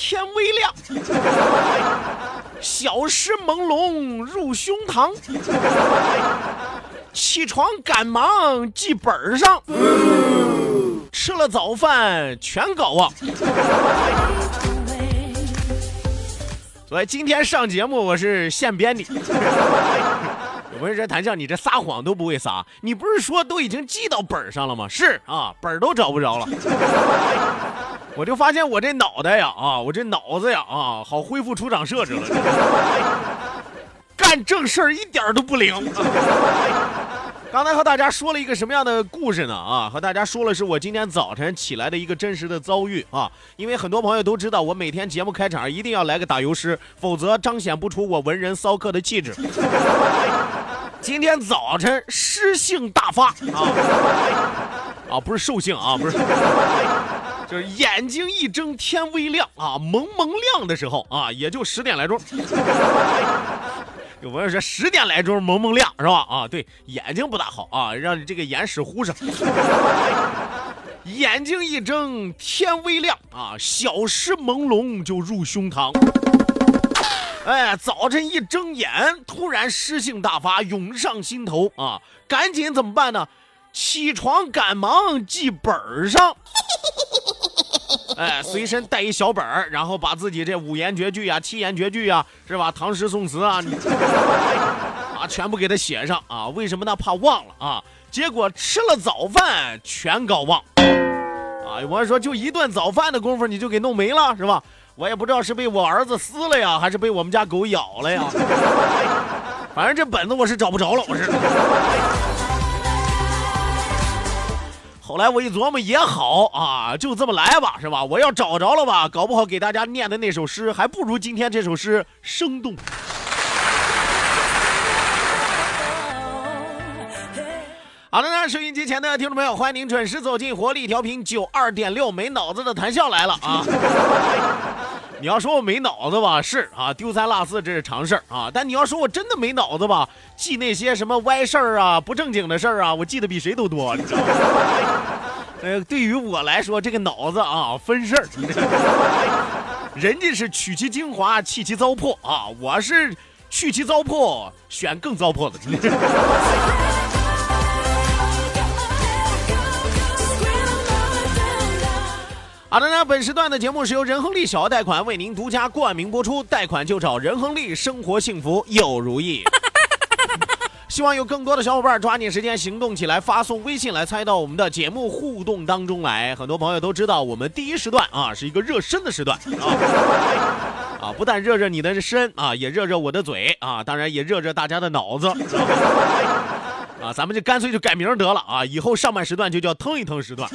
天微亮，小诗朦胧入胸膛，起床赶忙记本上，吃了早饭全搞忘。所以今天上节目我是现编的。我跟你说，谭笑，你这撒谎都不会撒，你不是说都已经记到本上了吗？是啊，本都找不着了。我就发现我这脑袋呀，啊，我这脑子呀，啊，好恢复出厂设置了，干正事儿一点都不灵。刚才和大家说了一个什么样的故事呢？啊，和大家说了是我今天早晨起来的一个真实的遭遇啊。因为很多朋友都知道，我每天节目开场一定要来个打油诗，否则彰显不出我文人骚客的气质。今天早晨诗性大发啊啊，不是兽性啊，不是，就是眼睛一睁天微亮啊，蒙蒙亮的时候啊，也就十点来钟。有朋友说十点来钟蒙蒙亮是吧？啊，对，眼睛不大好啊，让你这个眼屎糊上。眼睛一睁天微亮啊，小诗朦胧就入胸膛。哎，早晨一睁眼，突然诗性大发涌上心头啊！赶紧怎么办呢？起床赶忙记本上。哎，随身带一小本儿，然后把自己这五言绝句啊、七言绝句啊，是吧？唐诗宋词啊，你 啊，全部给他写上啊！为什么呢？怕忘了啊！结果吃了早饭全搞忘。啊，我说就一顿早饭的功夫你就给弄没了，是吧？我也不知道是被我儿子撕了呀，还是被我们家狗咬了呀。反正这本子我是找不着了，我是。后来我一琢磨也好啊，就这么来吧，是吧？我要找着了吧，搞不好给大家念的那首诗，还不如今天这首诗生动。好的呢，收音机前的听众朋友，欢迎您准时走进活力调频九二点六，没脑子的谈笑来了啊！你要说我没脑子吧，是啊，丢三落四这是常事儿啊。但你要说我真的没脑子吧，记那些什么歪事儿啊、不正经的事儿啊，我记得比谁都多，你知道吗？呃，对于我来说，这个脑子啊分事儿，人家是取其精华，弃其糟粕啊，我是去其糟粕，选更糟粕的。好的呢，本时段的节目是由仁恒利小额贷款为您独家冠名播出，贷款就找仁恒利，生活幸福又如意。希望有更多的小伙伴抓紧时间行动起来，发送微信来参与到我们的节目互动当中来。很多朋友都知道，我们第一时段啊是一个热身的时段啊，啊，不但热热你的身啊，也热热我的嘴啊，当然也热热大家的脑子 啊，咱们就干脆就改名得了啊，以后上半时段就叫腾一腾时段。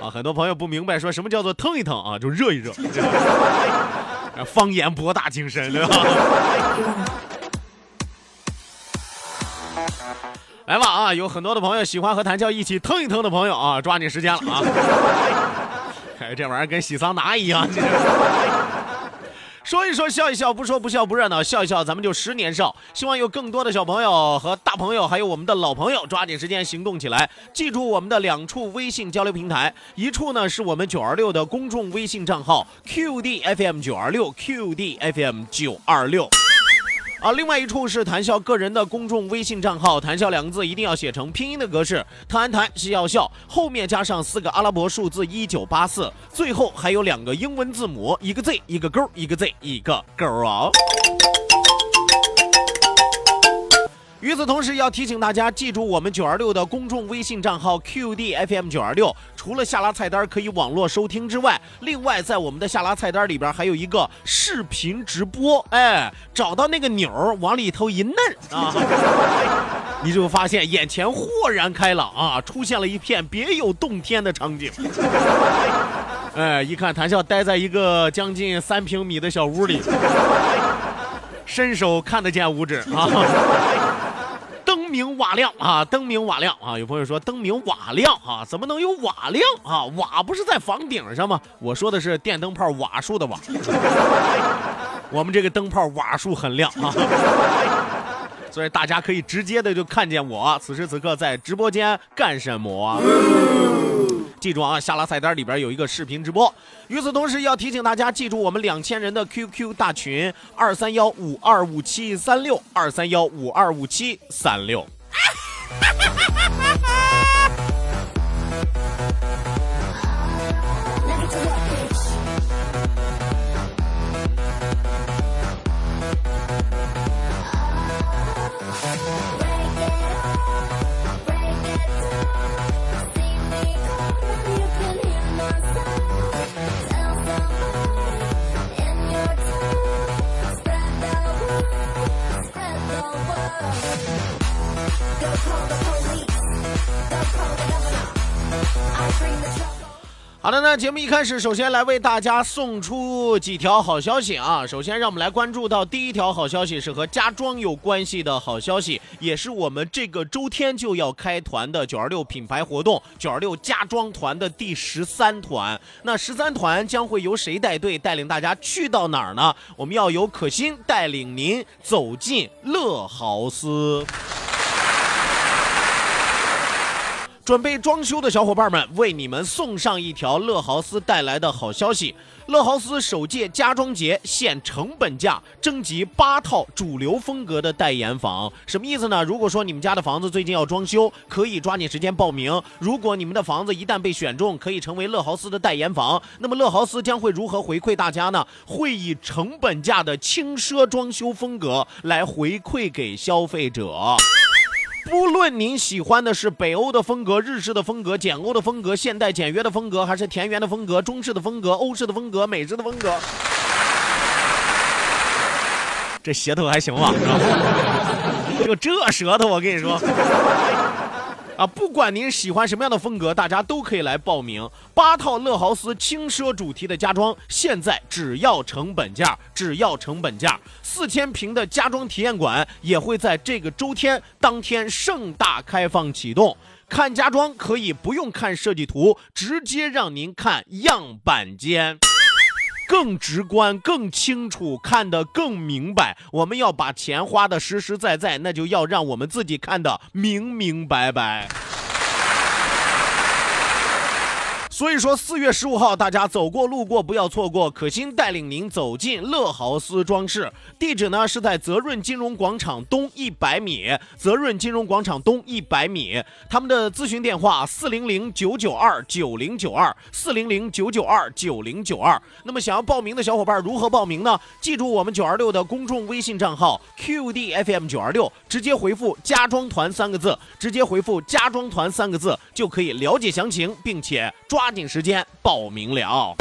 啊，很多朋友不明白，说什么叫做腾一腾啊，就热一热。方言博大精深，对吧？来吧啊，有很多的朋友喜欢和谭笑一起腾一腾的朋友啊，抓紧时间了啊！哎，这玩意儿跟洗桑拿一样。说一说，笑一笑，不说不笑不热闹，笑一笑，咱们就十年少。希望有更多的小朋友和大朋友，还有我们的老朋友，抓紧时间行动起来。记住我们的两处微信交流平台，一处呢是我们九二六的公众微信账号 QDFM 九二六 QDFM 九二六。啊，另外一处是谈笑个人的公众微信账号，谈笑两个字一定要写成拼音的格式，谈谈是要笑，后面加上四个阿拉伯数字一九八四，最后还有两个英文字母，一个 Z 一个勾，一个 Z 一个勾啊。与此同时，要提醒大家记住我们九二六的公众微信账号 QDFM 九二六。除了下拉菜单可以网络收听之外，另外在我们的下拉菜单里边还有一个视频直播。哎，找到那个钮儿，往里头一摁啊，你就发现眼前豁然开朗啊，出现了一片别有洞天的场景。哎，一看谭笑待在一个将近三平米的小屋里，伸手看得见五指啊。明瓦亮啊，灯明瓦亮啊！有朋友说灯明瓦亮啊，怎么能有瓦亮啊？瓦不是在房顶上吗？我说的是电灯泡瓦数的瓦。我们这个灯泡瓦数很亮啊，所以大家可以直接的就看见我此时此刻在直播间干什么。记住啊，下拉菜单里边有一个视频直播。与此同时，要提醒大家记住我们两千人的 QQ 大群二三幺五二五七三六二三幺五二五七三六。那节目一开始，首先来为大家送出几条好消息啊！首先，让我们来关注到第一条好消息，是和家装有关系的好消息，也是我们这个周天就要开团的九二六品牌活动——九二六家装团的第十三团。那十三团将会由谁带队，带领大家去到哪儿呢？我们要由可心带领您走进乐豪斯。准备装修的小伙伴们，为你们送上一条乐豪斯带来的好消息：乐豪斯首届家装节现成本价征集八套主流风格的代言房。什么意思呢？如果说你们家的房子最近要装修，可以抓紧时间报名。如果你们的房子一旦被选中，可以成为乐豪斯的代言房，那么乐豪斯将会如何回馈大家呢？会以成本价的轻奢装修风格来回馈给消费者。不论您喜欢的是北欧的风格、日式的风格、简欧的风格、现代简约的风格，还是田园的风格、中式的风格、欧式的风格、美式的风格，这舌头还行吧？就这舌头，我跟你说。啊，不管您喜欢什么样的风格，大家都可以来报名。八套乐豪斯轻奢主题的家装，现在只要成本价，只要成本价。四千平的家装体验馆也会在这个周天当天盛大开放启动。看家装可以不用看设计图，直接让您看样板间。更直观、更清楚，看得更明白。我们要把钱花得实实在在，那就要让我们自己看得明明白白。所以说，四月十五号，大家走过路过不要错过。可心带领您走进乐豪斯装饰，地址呢是在泽润金融广场东一百米。泽润金融广场东一百米，他们的咨询电话四零零九九二九零九二四零零九九二九零九二。那么，想要报名的小伙伴如何报名呢？记住我们九二六的公众微信账号 QDFM 九二六，直接回复“家装团”三个字，直接回复“家装团”三个字就可以了解详情，并且抓。抓紧时间报名了。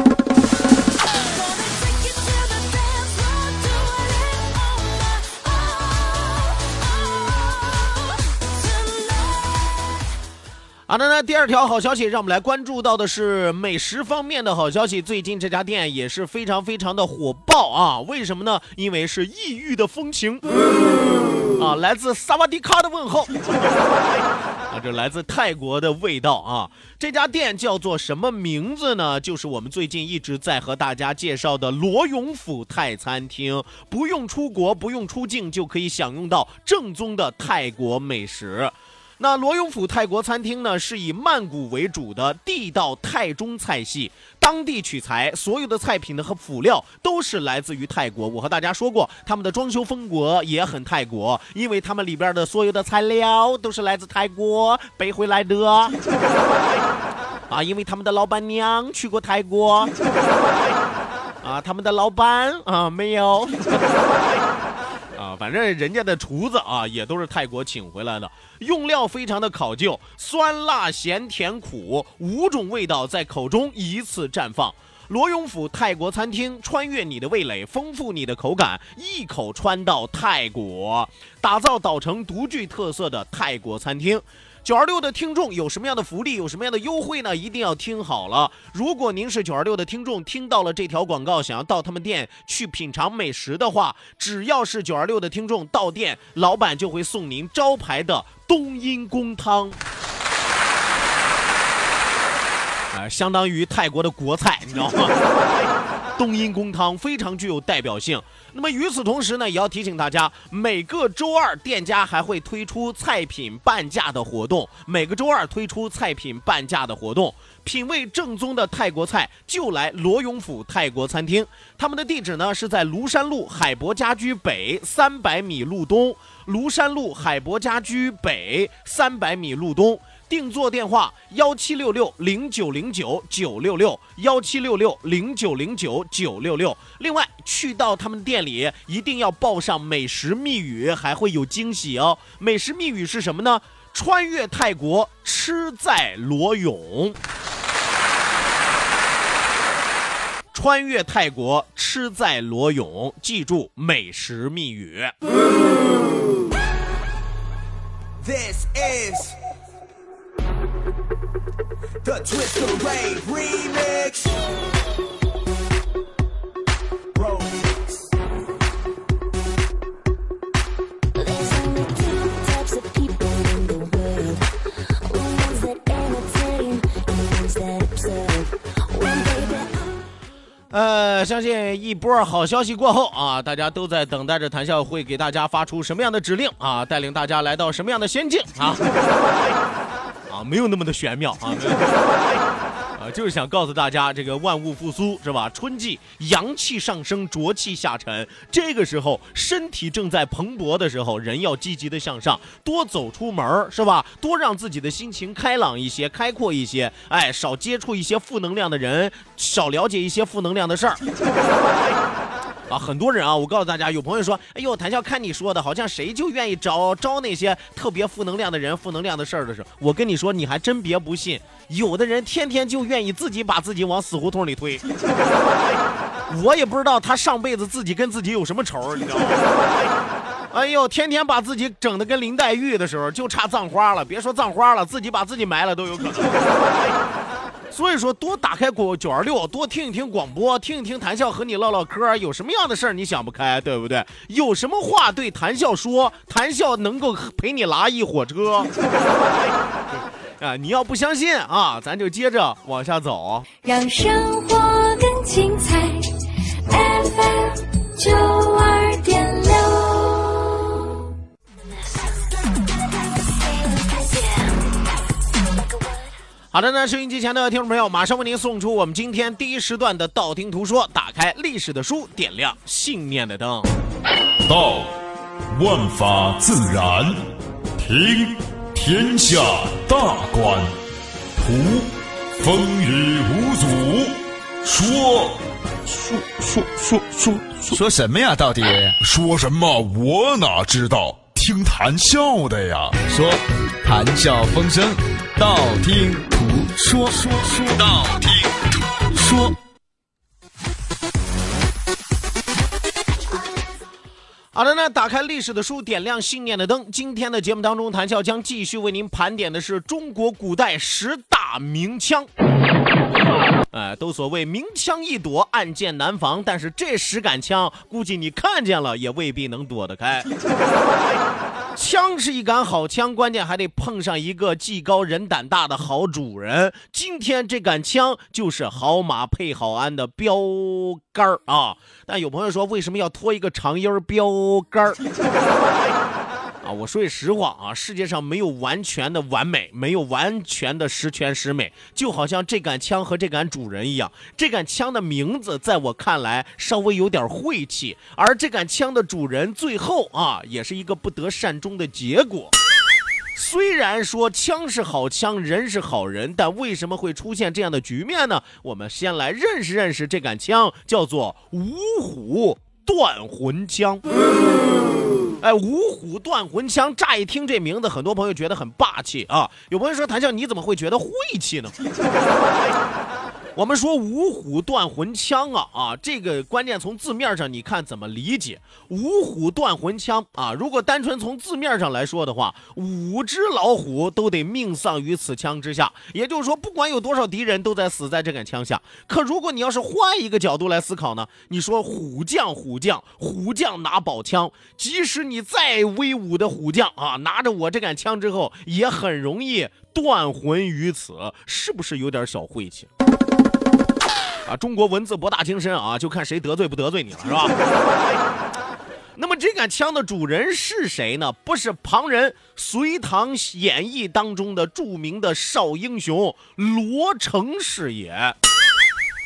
好的，那第二条好消息，让我们来关注到的是美食方面的好消息。最近这家店也是非常非常的火爆啊！为什么呢？因为是异域的风情啊，来自萨瓦迪卡的问候 啊，这来自泰国的味道啊！这家店叫做什么名字呢？就是我们最近一直在和大家介绍的罗永府泰餐厅，不用出国，不用出境，就可以享用到正宗的泰国美食。那罗永府泰国餐厅呢，是以曼谷为主的地道泰中菜系，当地取材，所有的菜品呢和辅料都是来自于泰国。我和大家说过，他们的装修风格也很泰国，因为他们里边的所有的材料都是来自泰国背回来的。啊，因为他们的老板娘去过泰国，啊，他们的老板啊没有。反正人家的厨子啊，也都是泰国请回来的，用料非常的考究，酸辣咸甜苦五种味道在口中一次绽放。罗永府泰国餐厅，穿越你的味蕾，丰富你的口感，一口穿到泰国，打造岛城独具特色的泰国餐厅。九二六的听众有什么样的福利，有什么样的优惠呢？一定要听好了。如果您是九二六的听众，听到了这条广告，想要到他们店去品尝美食的话，只要是九二六的听众到店，老板就会送您招牌的冬阴功汤。啊，相当于泰国的国菜，你知道吗？冬阴功汤非常具有代表性。那么与此同时呢，也要提醒大家，每个周二店家还会推出菜品半价的活动。每个周二推出菜品半价的活动，品味正宗的泰国菜就来罗永府泰国餐厅。他们的地址呢是在庐山路海博家居北三百米路东，庐山路海博家居北三百米路东。定做电话幺七六六零九零九九六六幺七六六零九零九九六六。另外，去到他们店里一定要报上美食密语，还会有惊喜哦。美食密语是什么呢？穿越泰国，吃在罗永。穿越泰国，吃在罗永。记住美食密语。This is the twist away remix 相信一波好消息过后啊，大家都在等待着谭笑会给大家发出什么样的指令啊，带领大家来到什么样的仙境啊。啊，没有那么的玄妙啊！啊，就是想告诉大家，这个万物复苏是吧？春季阳气上升，浊气下沉，这个时候身体正在蓬勃的时候，人要积极的向上，多走出门是吧？多让自己的心情开朗一些，开阔一些，哎，少接触一些负能量的人，少了解一些负能量的事儿。啊，很多人啊，我告诉大家，有朋友说，哎呦，谭笑，看你说的，好像谁就愿意招招那些特别负能量的人、负能量的事儿的时候，我跟你说，你还真别不信，有的人天天就愿意自己把自己往死胡同里推。我也不知道他上辈子自己跟自己有什么仇，你知道吗？哎呦，天天把自己整的跟林黛玉的时候，就差葬花了，别说葬花了，自己把自己埋了都有可能。所以说，多打开广九二六，多听一听广播，听一听谈笑和你唠唠嗑。有什么样的事儿你想不开，对不对？有什么话对谈笑说，谈笑能够陪你拉一火车。啊，你要不相信啊，咱就接着往下走。让生活更精彩，FM 九二好的呢，收音机前的听众朋友，马上为您送出我们今天第一时段的道听途说。打开历史的书，点亮信念的灯。道，万法自然；听，天下大观；图，风雨无阻；说，说说说说说什么呀？到底说什么？我哪知道？听谈笑的呀。说，谈笑风生，道听途。说说说道听途说。好的，那打开历史的书，点亮信念的灯。今天的节目当中，谭笑将继续为您盘点的是中国古代十大名枪。哎，都所谓明枪易躲，暗箭难防，但是这十杆枪，估计你看见了也未必能躲得开。枪是一杆好枪，关键还得碰上一个技高人胆大的好主人。今天这杆枪就是好马配好鞍的标杆啊！但有朋友说，为什么要拖一个长音标杆啊，我说句实话啊，世界上没有完全的完美，没有完全的十全十美，就好像这杆枪和这杆主人一样，这杆枪的名字在我看来稍微有点晦气，而这杆枪的主人最后啊，也是一个不得善终的结果。虽然说枪是好枪，人是好人，但为什么会出现这样的局面呢？我们先来认识认识这杆枪，叫做五虎断魂枪。哎，五虎断魂枪，乍一听这名字，很多朋友觉得很霸气啊。有朋友说，谭笑，你怎么会觉得晦气呢？我们说五虎断魂枪啊啊，这个关键从字面上你看怎么理解？五虎断魂枪啊，如果单纯从字面上来说的话，五只老虎都得命丧于此枪之下。也就是说，不管有多少敌人，都在死在这杆枪下。可如果你要是换一个角度来思考呢？你说虎将虎将虎将拿宝枪，即使你再威武的虎将啊，拿着我这杆枪之后，也很容易断魂于此，是不是有点小晦气？啊，中国文字博大精深啊，就看谁得罪不得罪你了，是吧？那么这杆枪的主人是谁呢？不是旁人，《隋唐演义》当中的著名的少英雄罗成是也。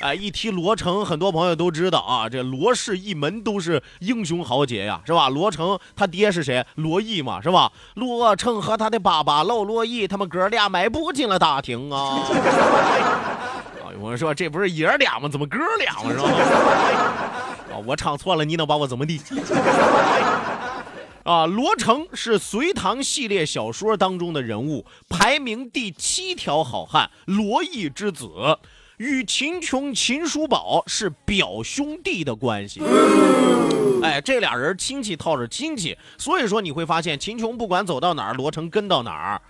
哎，一提罗成，很多朋友都知道啊，这罗氏一门都是英雄豪杰呀，是吧？罗成他爹是谁？罗毅嘛，是吧？罗成和他的爸爸老罗毅，他们哥俩迈步进了大厅啊。我说这不是爷俩吗？怎么哥俩吗？是吧？啊，我唱错了，你能把我怎么地？啊，罗成是隋唐系列小说当中的人物，排名第七条好汉，罗毅之子，与秦琼、秦叔宝是表兄弟的关系。哎，这俩人亲戚套着亲戚，所以说你会发现秦琼不管走到哪儿，罗成跟到哪儿。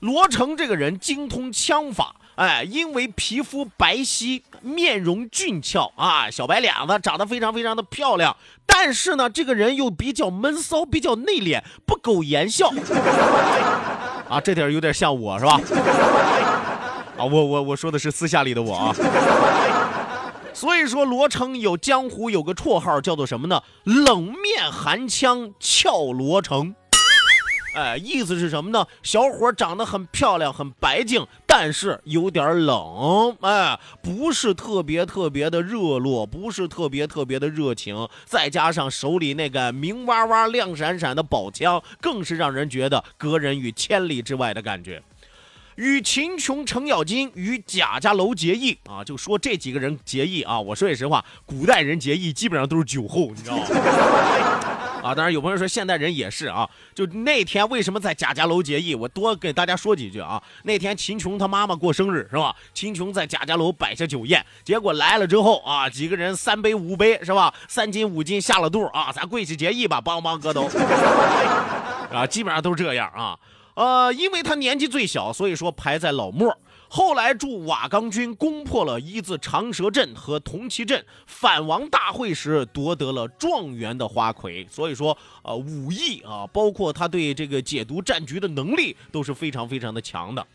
罗成这个人精通枪法。哎，因为皮肤白皙，面容俊俏啊，小白脸子，长得非常非常的漂亮。但是呢，这个人又比较闷骚，比较内敛，不苟言笑。啊，这点有点像我是吧？啊，我我我说的是私下里的我啊。所以说，罗成有江湖有个绰号叫做什么呢？冷面寒枪俏罗成。哎，意思是什么呢？小伙长得很漂亮，很白净，但是有点冷。哎，不是特别特别的热络，不是特别特别的热情。再加上手里那个明哇哇、亮闪闪的宝枪，更是让人觉得隔人于千里之外的感觉。与秦琼、程咬金与贾家楼结义啊，就说这几个人结义啊。我说句实话，古代人结义基本上都是酒后，你知道吗？啊，当然有朋友说现代人也是啊。就那天为什么在贾家楼结义？我多给大家说几句啊。那天秦琼他妈妈过生日是吧？秦琼在贾家楼摆下酒宴，结果来了之后啊，几个人三杯五杯是吧？三斤五斤下了肚啊，咱跪下结义吧，帮帮哥都啊，基本上都是这样啊。呃，因为他年纪最小，所以说排在老末。后来驻瓦岗军攻破了一字长蛇阵和铜旗阵，反王大会时夺得了状元的花魁。所以说，呃，武艺啊，包括他对这个解读战局的能力都是非常非常的强的。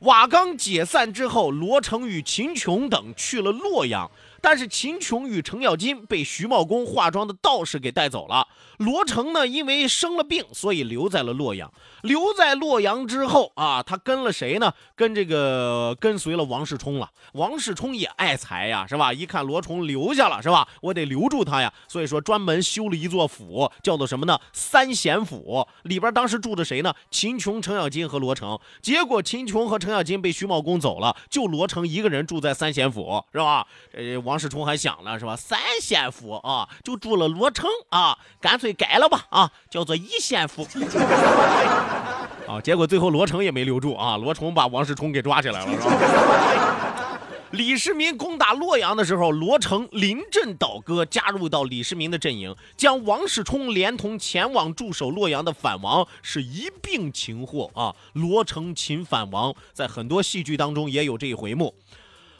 瓦岗解散之后，罗成与秦琼等去了洛阳。但是秦琼与程咬金被徐茂公化妆的道士给带走了。罗成呢，因为生了病，所以留在了洛阳。留在洛阳之后啊，他跟了谁呢？跟这个跟随了王世充了。王世充也爱财呀，是吧？一看罗成留下了，是吧？我得留住他呀。所以说专门修了一座府，叫做什么呢？三贤府。里边当时住的谁呢？秦琼、程咬金和罗成。结果秦琼和程咬金被徐茂公走了，就罗成一个人住在三贤府，是吧？呃。王世充还想了是吧？三县府啊，就住了罗城啊，干脆改了吧啊，叫做一县府 啊。结果最后罗成也没留住啊，罗成把王世充给抓起来了，是吧？李世民攻打洛阳的时候，罗成临阵倒戈，加入到李世民的阵营，将王世充连同前往驻守洛阳的反王是一并擒获啊。罗成擒反王，在很多戏剧当中也有这一回目。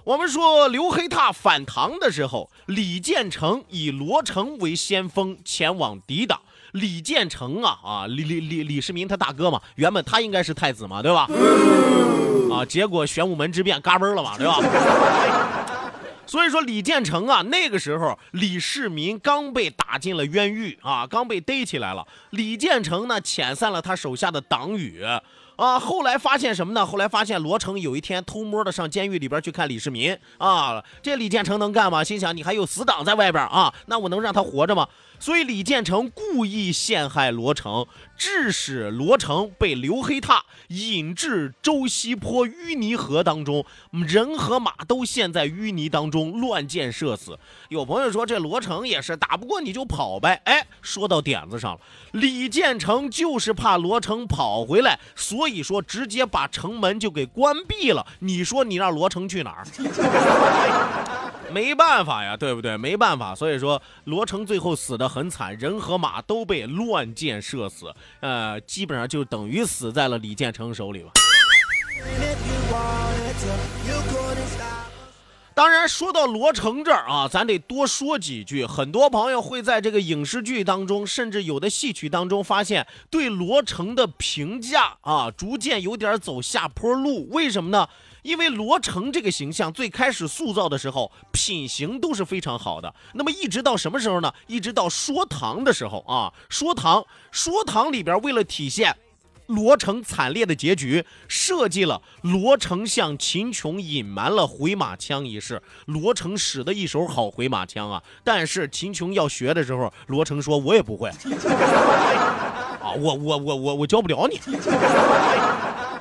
我们说刘黑闼反唐的时候，李建成以罗成为先锋前往抵挡。李建成啊啊，李李李李世民他大哥嘛，原本他应该是太子嘛，对吧？啊，结果玄武门之变嘎嘣了嘛，对吧？所以说李建成啊，那个时候李世民刚被打进了冤狱啊，刚被逮起来了。李建成呢，遣散了他手下的党羽啊。后来发现什么呢？后来发现罗成有一天偷摸的上监狱里边去看李世民啊。这李建成能干吗？心想你还有死党在外边啊，那我能让他活着吗？所以李建成故意陷害罗成，致使罗成被刘黑闼引至周西坡淤泥河当中，人和马都陷在淤泥当中，乱箭射死。有朋友说这罗成也是打不过你就跑呗，哎，说到点子上了。李建成就是怕罗成跑回来，所以说直接把城门就给关闭了。你说你让罗成去哪儿？没办法呀，对不对？没办法，所以说罗成最后死的很惨，人和马都被乱箭射死，呃，基本上就等于死在了李建成手里了。当然，说到罗成这儿啊，咱得多说几句。很多朋友会在这个影视剧当中，甚至有的戏曲当中，发现对罗成的评价啊，逐渐有点走下坡路。为什么呢？因为罗成这个形象最开始塑造的时候，品行都是非常好的。那么一直到什么时候呢？一直到说唐的时候啊，说唐，说唐里边为了体现罗成惨烈的结局，设计了罗成向秦琼隐瞒了回马枪一事。罗成使的一手好回马枪啊，但是秦琼要学的时候，罗成说：“我也不会啊，我我我我我教不了你。”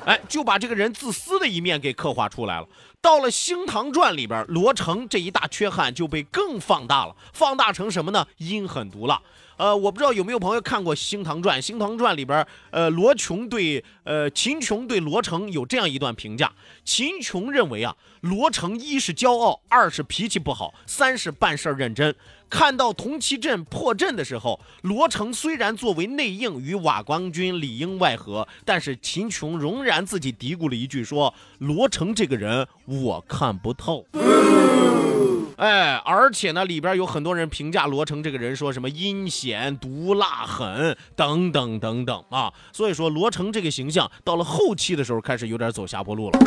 哎，就把这个人自私的一面给刻画出来了。到了《星唐传》里边，罗成这一大缺憾就被更放大了，放大成什么呢？阴狠毒辣。呃，我不知道有没有朋友看过《星唐传》。《星唐传》里边，呃，罗琼对呃秦琼对罗成有这样一段评价：秦琼认为啊，罗成一是骄傲，二是脾气不好，三是办事认真。看到同期镇破阵的时候，罗成虽然作为内应与瓦岗军里应外合，但是秦琼仍然自己嘀咕了一句说：“罗成这个人我看不透。”哎，而且呢，里边有很多人评价罗成这个人，说什么阴险、毒辣、狠等等等等啊。所以说，罗成这个形象到了后期的时候，开始有点走下坡路了。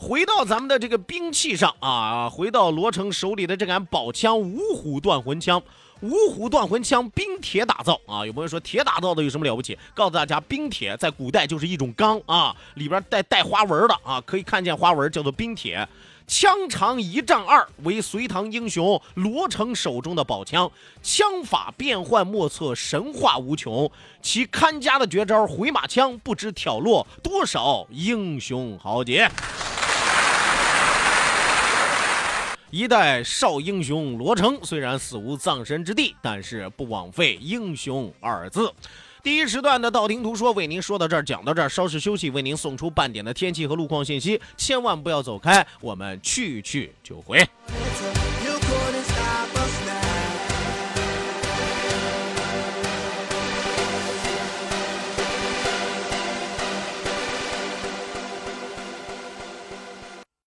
回到咱们的这个兵器上啊，回到罗成手里的这杆宝枪——五虎断魂枪。五虎断魂枪冰铁打造啊，有朋友说铁打造的有什么了不起？告诉大家，冰铁在古代就是一种钢啊，里边带带花纹的啊，可以看见花纹，叫做冰铁。枪长一丈二，为隋唐英雄罗成手中的宝枪，枪法变幻莫测，神话无穷。其看家的绝招回马枪，不知挑落多少英雄豪杰。一代少英雄罗成虽然死无葬身之地，但是不枉费英雄二字。第一时段的道听途说为您说到这儿，讲到这儿，稍事休息，为您送出半点的天气和路况信息，千万不要走开，我们去去就回。